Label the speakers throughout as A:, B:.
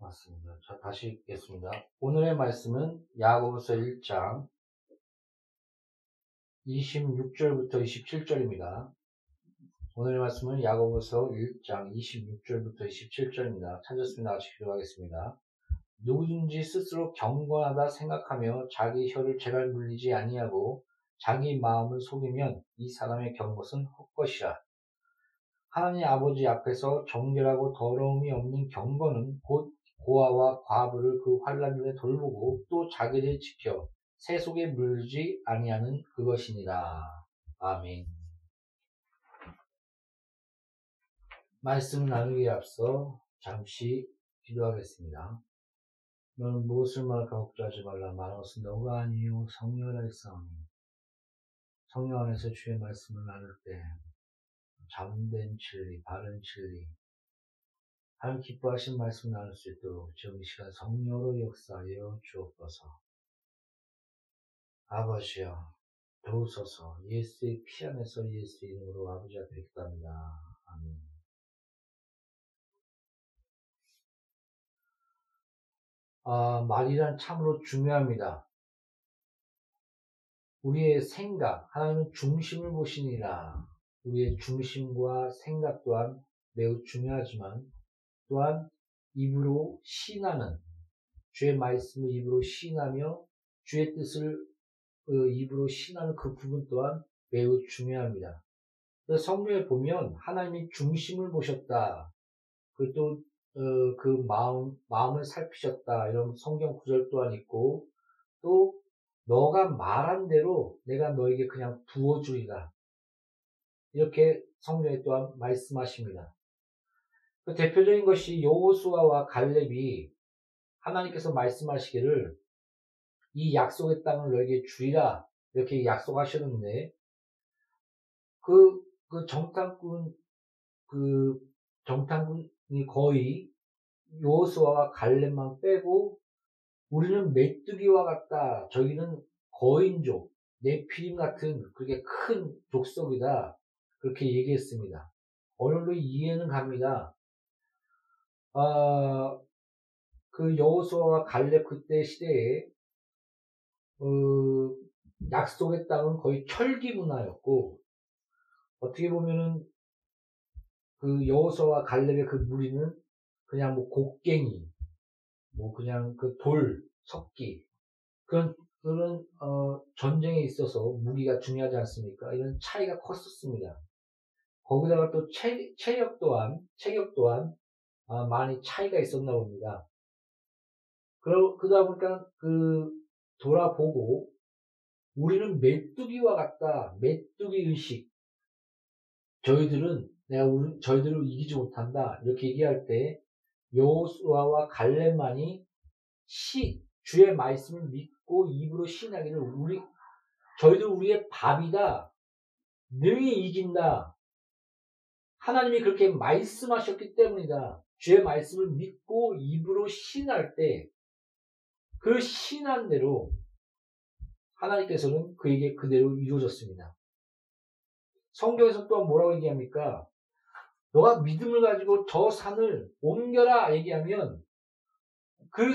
A: 맞습니다. 자, 다시 읽겠습니다. 오늘의 말씀은 야고보서 1장 26절부터 27절입니다. 오늘의 말씀은 야고보서 1장 26절부터 27절입니다. 찾았습니다. 같이 기도하겠습니다. 누구든지 스스로 경건하다 생각하며 자기 혀를 제발 물리지 아니하고 자기 마음을 속이면 이 사람의 경것은 헛것이라. 하나님 아버지 앞에서 정결하고 더러움이 없는 경건은 곧 고아와 과부를 그 환란 중에 돌보고 또 자기를 지켜 새 속에 물지 아니하는 그것이니라. 아멘. 말씀 나누기에 앞서 잠시 기도하겠습니다. 너는 무엇을 말할까 걱정하지 말라. 말하것은 너가 아니요 성령을 할사오니 성령 안에서 주의 말씀을 나눌 때 잠된 진리, 바른 진리, 하나님 기뻐하신 말씀 나눌 수 있도록 지금 이 시간 성령으로 역사하여 주옵소서. 아버지여, 도우소서 예수의 피 안에서 예수 이름으로 아버지 앞에 기도합니다. 아멘. 아, 말이란 참으로 중요합니다. 우리의 생각, 하나님은 중심을 보시니라. 우리의 중심과 생각 또한 매우 중요하지만 또한 입으로 신하는 주의 말씀을 입으로 신하며 주의 뜻을 어, 입으로 신하는 그 부분 또한 매우 중요합니다. 성경에 보면 하나님이 중심을 보셨다. 그또 어, 그 마음 마음을 살피셨다 이런 성경 구절 또한 있고 또 너가 말한 대로 내가 너에게 그냥 부어주리라 이렇게 성경에 또한 말씀하십니다. 그 대표적인 것이 여호수아와 갈렙이 하나님께서 말씀하시기를 이 약속의 땅을 너에게 주리라 이렇게 약속하셨는데 그, 그 정탐꾼 그 정탐꾼이 거의 여호수아와 갈렙만 빼고 우리는 메뚜기와 같다. 저희는 거인족, 네피림 같은 그렇게 큰 족속이다. 그렇게 얘기했습니다. 어느 정도 이해는 갑니다. 아, 그 여호수아와 갈렙 그때 시대에 어, 약속의 땅은 거의 철기 문화였고 어떻게 보면은 그 여호수아와 갈렙의 그 무리는 그냥 뭐 곡괭이 뭐 그냥 그 돌, 석기 그런 그런 어, 전쟁에 있어서 무기가 중요하지 않습니까? 이런 차이가 컸었습니다. 거기다가 또 체, 체력 또한 체격 또한 아, 많이 차이가 있었나 봅니다. 그러, 그러다 보니까 그 돌아보고 우리는 메뚜기와 같다. 메뚜기 의식. 저희들은 내가 우리, 저희들을 이기지 못한다. 이렇게 얘기할 때 여호수아와 갈렙만이 시 주의 말씀을 믿고 입으로 신하기를 우리 저희들 우리의 밥이다. 능히 이긴다. 하나님이 그렇게 말씀하셨기 때문이다. 주의 말씀을 믿고 입으로 신할 때 그 신한 대로 하나님께서는 그에게 그대로 이루어졌습니다. 성경에서 또한 뭐라고 얘기합니까? 너가 믿음을 가지고 저 산을 옮겨라 얘기하면 그,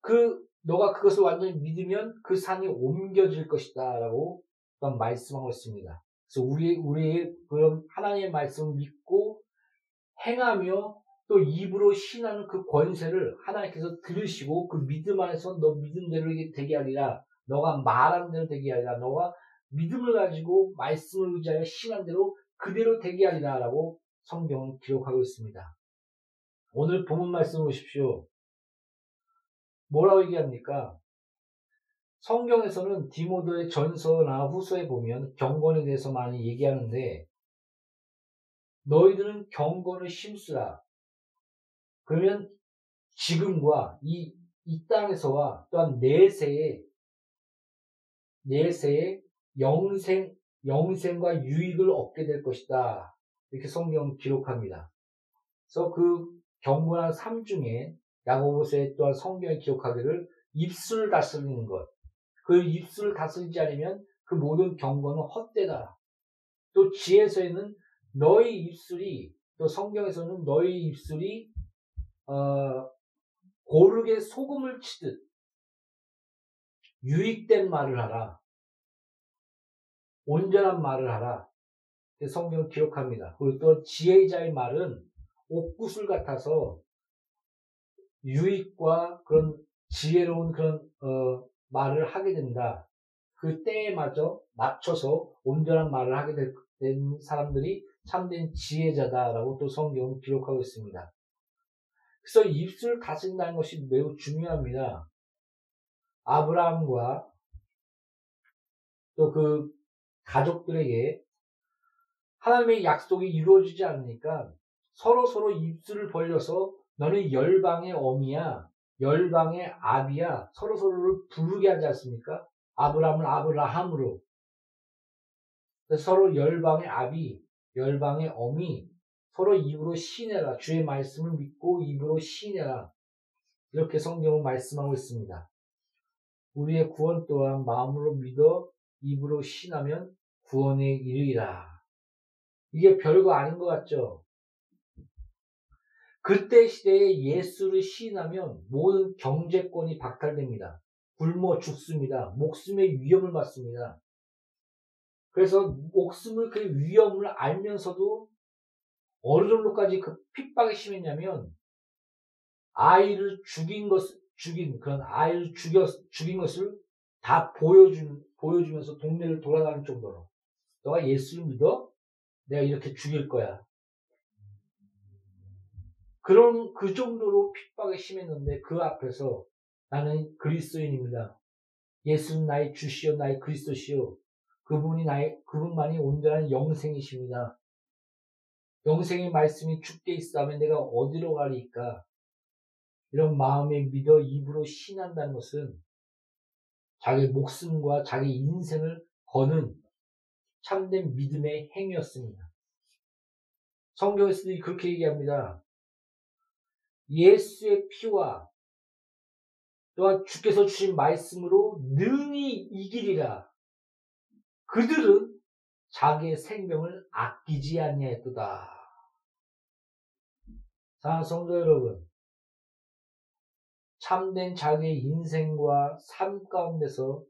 A: 그, 너가 그것을 완전히 믿으면 그 산이 옮겨질 것이다 라고 말씀하고 있습니다. 그래서 우리, 우리의 그런 하나님의 말씀을 믿고 행하며 또 입으로 신하는 그 권세를 하나님께서 들으시고 그 믿음 안에서 너 믿음대로 되게 하리라. 너가 말하는 대로 되게 하리라. 너가 믿음을 가지고 말씀을 의지하여 신한 대로 그대로 되게 하리라. 라고 성경은 기록하고 있습니다. 오늘 본문 말씀 보십시오. 뭐라고 얘기합니까? 성경에서는 디모도의 전서나 후서에 보면 경건에 대해서 많이 얘기하는데 너희들은 경건을 심수라. 그러면 지금과 이, 이 땅에서와 또한 내세에, 내세에 영생, 영생과 유익을 얻게 될 것이다. 이렇게 성경 기록합니다. 그래서 그 경건한 삶 중에 야고보서에 또한 성경이 기록하기를 입술을 다스리는 것. 그 입술을 다스리지 않으면 그 모든 경건은 헛되다. 또 지혜서에는 너희 입술이 또 성경에서는 너희 입술이 어, 모르게 소금을 치듯 유익된 말을 하라. 온전한 말을 하라. 성경을 기록합니다. 그리고 또 지혜자의 말은 옥구슬 같아서 유익과 그런 지혜로운 그런 어, 말을 하게 된다. 그 때에 맞춰 맞춰서 온전한 말을 하게 된 사람들이 참된 지혜자다라고 또 성경은 기록하고 있습니다. 그래서 입술을 다진다는 것이 매우 중요합니다. 아브라함과 또 그 가족들에게 하나님의 약속이 이루어지지 않으니까 서로 서로 입술을 벌려서 너는 열방의 어미야, 열방의 아비야, 서로 서로를 부르게 하지 않습니까? 아브라함을 아브라함으로. 서로 열방의 아비, 열방의 어미, 서로 입으로 신해라. 주의 말씀을 믿고 입으로 신해라. 이렇게 성경은 말씀하고 있습니다. 우리의 구원 또한 마음으로 믿어 입으로 신하면 구원에 이르리라. 이게 별거 아닌 것 같죠? 그때 시대에 예수를 시인하면 모든 경제권이 박탈됩니다. 굶어 죽습니다. 목숨의 위험을 받습니다. 그래서 목숨을 그 위험을 알면서도 어느 정도까지 그 핍박이 심했냐면 아이를 죽인 것 죽인 그런 아이를 죽여 죽인 것을 다 보여준 보여주면서 동네를 돌아다닐 정도로 너가 예수를 믿어 내가 이렇게 죽일 거야. 그런 그 정도로 핍박이 심했는데 그 앞에서 나는 그리스도인입니다. 예수는 나의 주시오 나의 그리스도시오. 그분이 나의 그분만이 온전한 영생이십니다. 영생의 말씀이 죽게 있다면 내가 어디로 가리까? 이런 마음에 믿어 입으로 신한다는 것은 자기 목숨과 자기 인생을 거는 참된 믿음의 행위였습니다. 성경에서도 그렇게 얘기합니다. 예수의 피와 또한 주께서 주신 말씀으로 능히 이기리라. 그들은 자기의 생명을 아끼지 아니하였도다. 자, 성도 여러분. 참된 자기의 인생과 삶 가운데서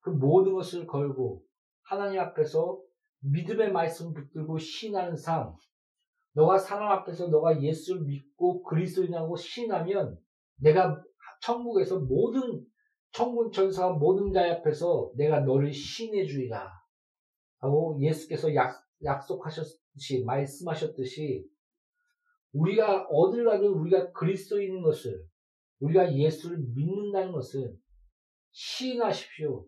A: 그 모든 것을 걸고 하나님 앞에서 믿음의 말씀 붙들고 신하는 삶. 너가 사람 앞에서 너가 예수를 믿고 그리스도인하고 신하면 내가 천국에서 모든 천군 천사 모든 자 앞에서 내가 너를 신해 주리라. 하고 예수께서 약, 약속하셨듯이 말씀하셨듯이 우리가 어딜 가든 우리가 그리스도인인 것을 우리가 예수를 믿는다는 것은 시인하십시오.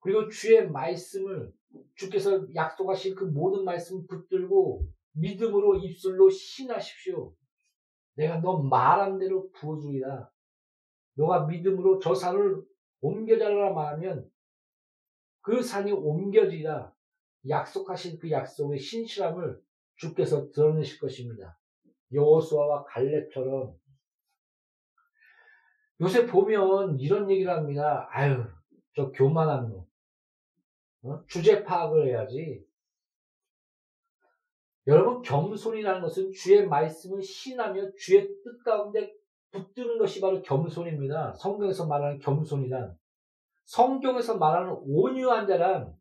A: 그리고 주의 말씀을 주께서 약속하신 그 모든 말씀 붙들고 믿음으로 입술로 신하십시오. 내가 너 말한 대로 부어주리라. 너가 믿음으로 저 산을 옮겨달라 말하면 그 산이 옮겨지라. 약속하신 그 약속의 신실함을 주께서 드러내실 것입니다. 여호수아와 갈렙처럼 요새 보면 이런 얘기를 합니다. 아유, 저 교만한 놈. 어? 주제 파악을 해야지. 여러분, 겸손이라는 것은 주의 말씀을 신하며 주의 뜻 가운데 붙드는 것이 바로 겸손입니다. 성경에서 말하는 겸손이란, 성경에서 말하는 온유한 자란,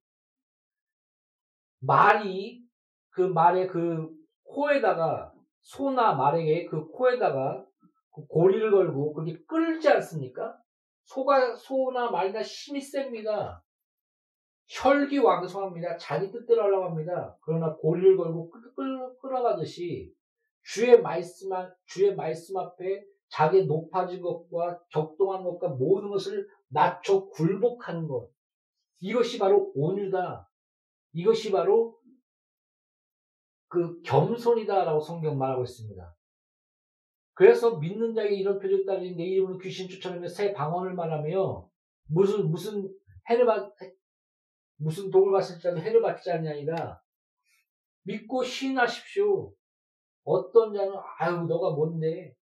A: 말이 그 말의 그 코에다가 소나 말에게 그 코에다가 그 고리를 걸고 그게 끌지 않습니까? 소가 소나 말이나 힘이 셉니다. 혈기왕성합니다. 자기 뜻대로 하려고 합니다. 그러나 고리를 걸고 끌, 끌, 끌어가듯이 주의 말씀 주의 말씀 앞에 자기 높아진 것과 격동한 것과 모든 것을 낮춰 굴복하는 것. 이것이 바로 온유다. 이것이 바로 그 겸손이다라고 성경 말하고 있습니다. 그래서 믿는 자에게 이런 표적 따르니 내 이름으로 귀신 쫓아내며 새 방언을 말하며 무슨 무슨 해를 받 무슨 독을 봤을 때도 해를 받지 않냐니라 믿고 신하십시오. 어떤 자는 아유 너가 뭔데?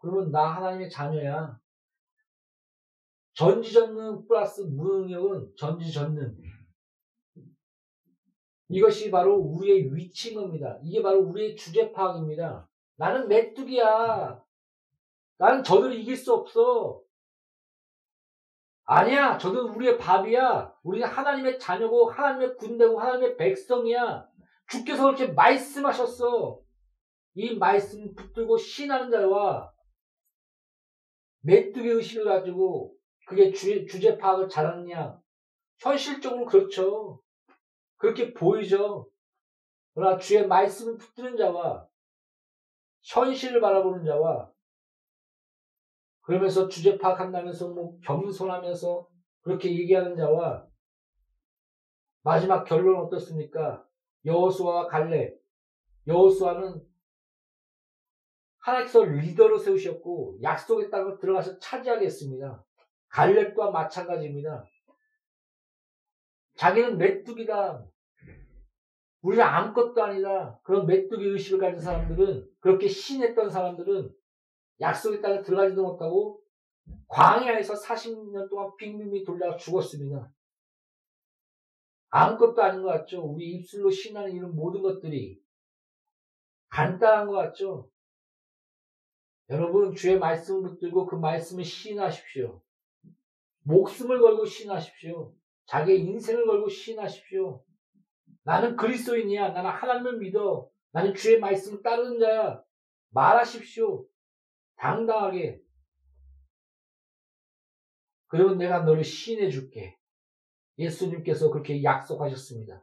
A: 그러면 나 하나님의 자녀야. 전지전능 플러스 무능력은 전지전능. 이것이 바로 우리의 위치인 겁니다. 이게 바로 우리의 주제 파악입니다. 나는 메뚜기야. 나는 저들을 이길 수 없어. 아니야. 저들은 우리의 밥이야. 우리는 하나님의 자녀고 하나님의 군대고 하나님의 백성이야. 주께서 그렇게 말씀하셨어. 이 말씀 붙들고 신하는 자와 메뚜기 의식을 가지고 그게 주, 주제 파악을 잘하느냐? 현실적으로 그렇죠. 그렇게 보이죠. 그러나 주의 말씀을 붙드는 자와 현실을 바라보는 자와 그러면서 주제 파악한다면서 뭐 겸손하면서 그렇게 얘기하는 자와 마지막 결론은 어떻습니까? 여호수아와 갈렙. 여호수아는 하나님께서 리더로 세우셨고 약속의 땅을 들어가서 차지하겠습니다. 갈렙과 마찬가지입니다. 자기는 메뚜기다. 우리는 아무것도 아니다. 그런 메뚜기 의식을 가진 사람들은 그렇게 신했던 사람들은 약속의 땅에 들어가지도 못하고 광야에서 40년 동안 빙빙빙 돌다가 죽었습니다. 아무것도 아닌 것 같죠? 우리 입술로 신하는 이런 모든 것들이 간단한 것 같죠? 여러분, 주의 말씀을 붙들고 그 말씀을 신하십시오. 목숨을 걸고 신하십시오. 자기의 인생을 걸고 신하십시오. 나는 그리스도인이야. 나는 하나님을 믿어. 나는 주의 말씀을 따르는 자야. 말하십시오. 당당하게. 그러면 내가 너를 신해 줄게. 예수님께서 그렇게 약속하셨습니다.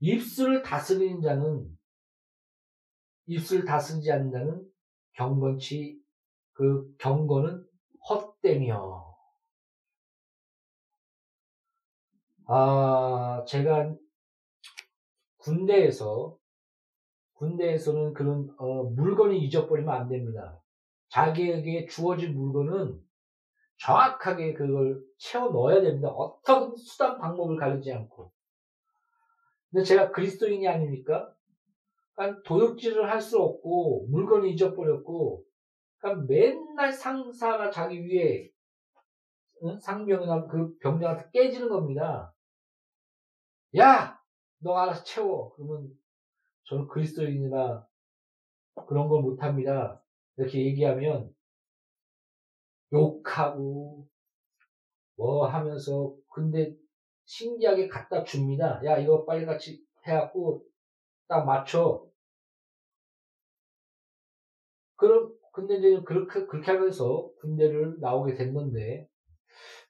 A: 입술을 다스리는 자는 입술 다스리지 않는 자는 경건치 그 경건은 헛되며 아 제가 군대에서 군대에서는 그런 어, 물건을 잊어버리면 안 됩니다. 자기에게 주어진 물건은 정확하게 그걸 채워 넣어야 됩니다. 어떤 수단 방법을 가리지 않고. 근데 제가 그리스도인이 아닙니까? 그러니까 도둑질을 할 수 없고 물건을 잊어버렸고 그러니까 맨날 상사가 자기 위에 상병이나 그 병장한테 깨지는 겁니다. 야! 너 알아서 채워. 그러면 저는 그리스도인이나 그런 걸 못합니다. 이렇게 얘기하면 욕하고 뭐 하면서 근데 신기하게 갖다 줍니다. 야 이거 빨리 같이 해갖고 딱 맞춰. 그럼 근데 이제 그렇게 그렇게 하면서 군대를 나오게 됐는데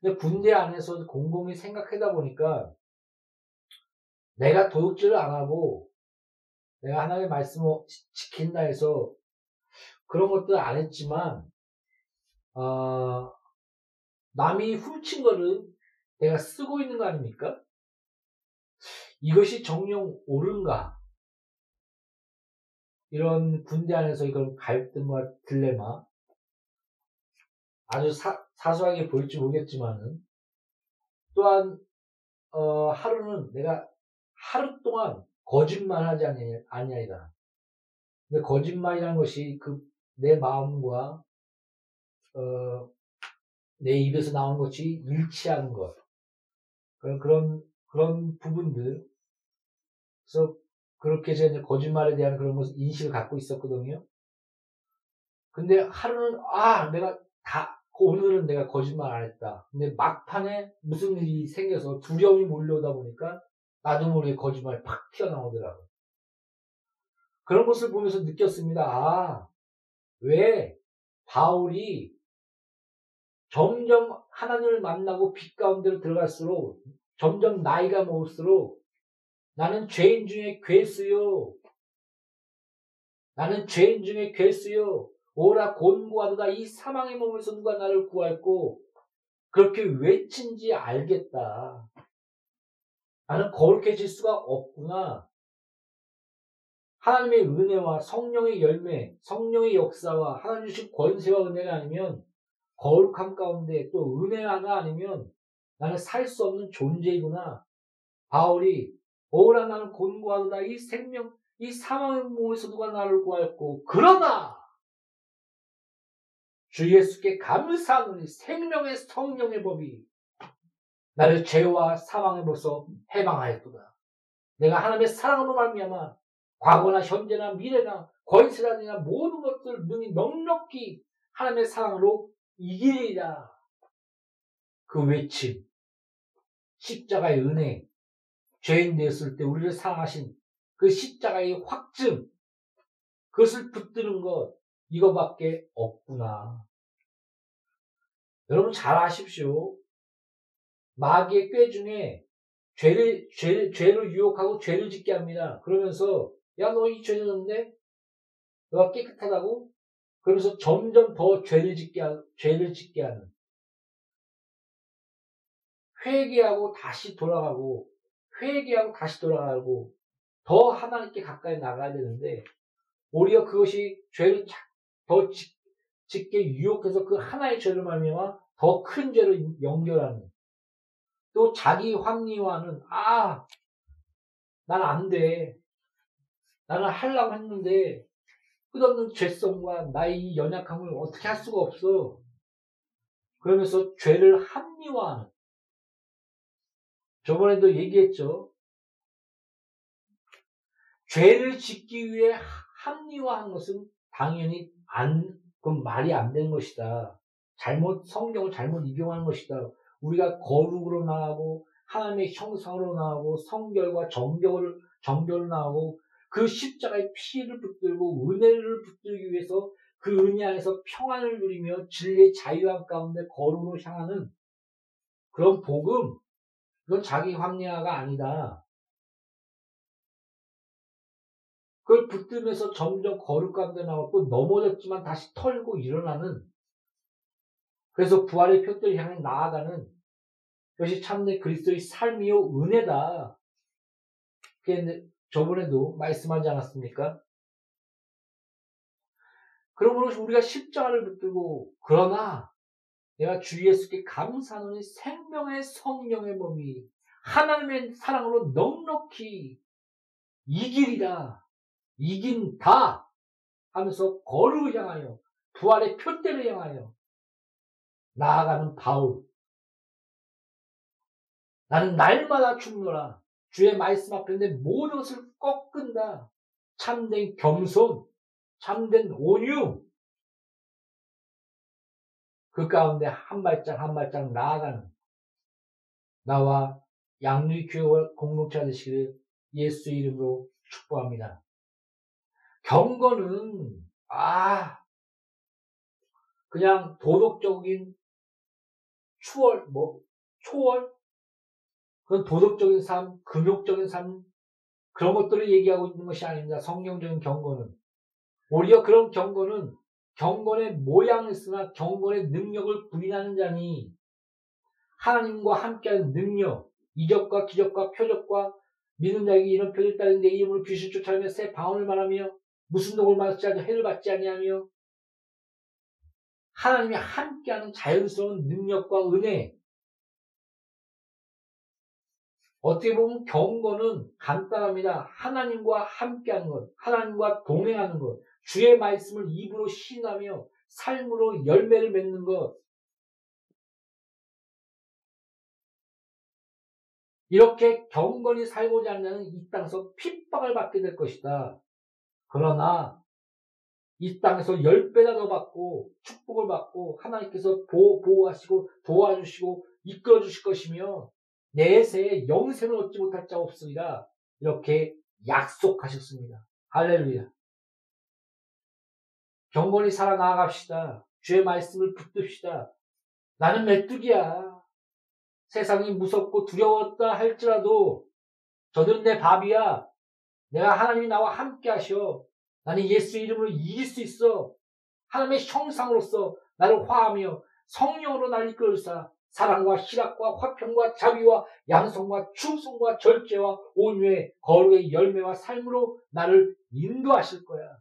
A: 근데 군대 안에서 공공이 생각하다 보니까 내가 도둑질을 안 하고 내가 하나님의 말씀을 지킨다 해서 그런 것들 안 했지만 어, 남이 훔친 거를 내가 쓰고 있는 거 아닙니까? 이것이 정령 옳은가? 이런 군대 안에서 이런 갈등과 딜레마 아주 사, 사소하게 보일지 모르겠지만은 또한 어, 하루는 내가 하루 동안 거짓말하지 아니하이다. 근데 거짓말이라는 것이 그 내 마음과 어, 내 입에서 나온 것이 일치하는 것. 그런, 그런 부분들. 그래서 그렇게 제가 거짓말에 대한 그런 것을 인식을 갖고 있었거든요. 근데 하루는, 아, 내가 다, 오늘은 내가 거짓말 안 했다. 근데 막판에 무슨 일이 생겨서 두려움이 몰려오다 보니까 나도 모르게 거짓말이 팍 튀어나오더라고요. 그런 것을 보면서 느꼈습니다. 아, 왜 바울이 점점 하나님을 만나고 빛 가운데로 들어갈수록 점점 나이가 먹을수록 나는 죄인 중에 괴수요. 나는 죄인 중에 괴수요. 오라 곤고하도다 이 사망의 몸에서 누가 나를 구할고 그렇게 외친지 알겠다. 나는 거룩해질 수가 없구나. 하나님의 은혜와 성령의 열매, 성령의 역사와 하나님 주신 권세와 은혜가 아니면 거룩함 가운데 또 은혜 하나 아니면 나는 살 수 없는 존재이구나. 바울이 오라 나는 곤고하다 이 생명 이 사망의 몸에서 누가 나를 구할고 그러나 주 예수께 감사하노니 생명의 성령의 법이 나를 죄와 사망의 벌써 해방하였도다. 내가 하나님의 사랑으로 말미암아 과거나 현재나 미래나 권세라든가 모든 것들 능히 넉넉히 하나님의 사랑으로 이기리라. 그 외침, 십자가의 은혜, 죄인 되었을 때 우리를 사랑하신 그 십자가의 확증, 그것을 붙드는 것, 이거밖에 없구나. 여러분 잘 아십시오. 마귀의 꾀 중에 죄를, 죄, 죄를 유혹하고 죄를 짓게 합니다. 그러면서, 야, 너 이 죄 졌는데? 너가 깨끗하다고? 그러면서 점점 더 죄를 짓게, 하, 죄를 짓게 하는. 회개하고 다시 돌아가고, 회개하고 다시 돌아가고, 더 하나님께 가까이 나가야 되는데, 오히려 그것이 죄를 더 짓, 짓게 유혹해서 그 하나의 죄를 말미암아 더 큰 죄를 연결하는. 또 자기 합리화는 아, 난 안 돼. 나는 하려고 했는데 끝없는 죄성과 나의 연약함을 어떻게 할 수가 없어. 그러면서 죄를 합리화하는. 저번에도 얘기했죠. 죄를 짓기 위해 합리화한 것은 당연히 안, 그럼 말이 안 되는 것이다. 잘못, 성경을 잘못 이용하는 것이다. 우리가 거룩으로 나가고 하나님의 형상으로 나가고 성결과 정결을 정결로 나가고 그 십자가의 피를 붙들고 은혜를 붙들기 위해서 그 은혜 안에서 평안을 누리며 진리의 자유함 가운데 거룩으로 향하는 그런 복음 그건 자기 합리화가 아니다. 그걸 붙들면서 점점 거룩 가운데 나왔고 넘어졌지만 다시 털고 일어나는 그래서 부활의 표들을 향해 나아가는 그것이 참내 그리스도의 삶이요 은혜다. 저번에도 말씀하지 않았습니까? 그러므로 우리가 십자가를 붙들고 그러나 내가 주 예수께 감사하노니 생명의 성령의 몸이 하나님의 사랑으로 넉넉히 이길이다. 이긴다 하면서 거룩을 향하여 부활의 표대를 향하여 나아가는 바울. 나는 날마다 죽노라. 주의 말씀 앞에 내 모든 것을 꺾은다. 참된 겸손, 참된 온유. 그 가운데 한 발짝 한 발짝 나아가는 나와 양육의 교회 공동체 되시기를 예수 이름으로 축복합니다. 경건은 아 그냥 도덕적인 추월 뭐 초월 그건 도덕적인 삶, 금욕적인 삶 그런 것들을 얘기하고 있는 것이 아닙니다. 성경적인 경건은 오히려 그런 경건은 경건의 모양을 쓰나 경건의 능력을 부인하는 자니 하나님과 함께하는 능력, 이적과 기적과 표적과 믿는 자에게 이런 표를 따른 내 이름으로 귀신 쫓아내며 새 방언을 말하며 무슨 독을 맞지 않고 해를 받지 아니하며 하나님이 함께하는 자연스러운 능력과 은혜 어떻게 보면 경건은 간단합니다. 하나님과 함께하는 것, 하나님과 동행하는 것, 주의 말씀을 입으로 신하며 삶으로 열매를 맺는 것. 이렇게 경건히 살고자 하는 이 땅에서 핍박을 받게 될 것이다. 그러나 이 땅에서 열 배나 더 받고 축복을 받고 하나님께서 보호, 보호하시고 도와주시고 이끌어 주실 것이며 내세에 영생을 얻지 못할 자 없으리라 이렇게 약속하셨습니다. 할렐루야. 경건히 살아나갑시다. 주의 말씀을 붙듭시다. 나는 메뚜기야. 세상이 무섭고 두려웠다 할지라도 저들은 내 밥이야. 내가 하나님이 나와 함께 하셔. 나는 예수 이름으로 이길 수 있어. 하나님의 형상으로서 나를 화하며 성령으로 나를 이끌사 사랑과 희락과 화평과 자비와 양성과 충성과 절제와 온유의 거룩의 열매와 삶으로 나를 인도하실 거야.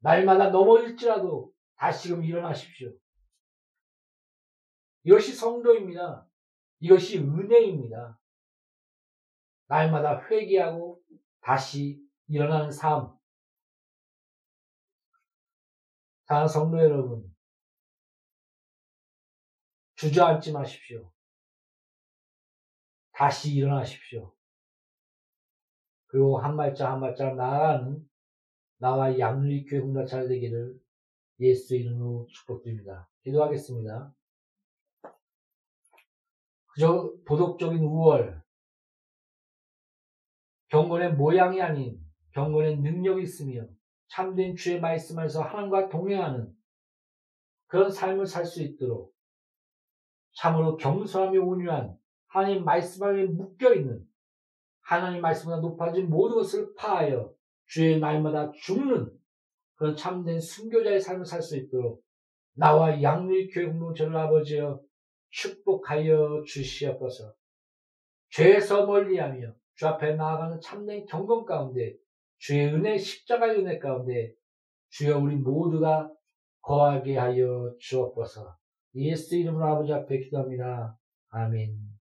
A: 날마다 넘어질지라도 다시금 일어나십시오. 이것이 성도입니다. 이것이 은혜입니다. 날마다 회개하고 다시 일어나는 삶. 사랑 성도 여러분, 주저앉지 마십시오. 다시 일어나십시오. 그리고 한 발짝 한 발짝 나아가는 나와 양누리 교회 공사 잘 되기를 예수 이름으로 축복드립니다. 기도하겠습니다. 그저 도덕적인 우월, 경건의 모양이 아닌 경건의 능력이 있으며 참된 주의 말씀 에서 하나님과 동행하는 그런 삶을 살 수 있도록 참으로 겸손하며 온유한 하나님 말씀 안에 묶여있는 하나님 말씀보다 높아진 모든 것을 파하여 주의 날마다 죽는 그런 참된 순교자의 삶을 살 수 있도록 나와 양리 교회 공동체를 아버지여 축복하여 주시옵소서. 죄에서 멀리하며 주 앞에 나아가는 참된 경건 가운데 주의 은혜 십자가의 은혜 가운데 주여 우리 모두가 거하게 하여 주옵소서. 예수 이름으로 아버지 앞에 기도합니다. 아멘.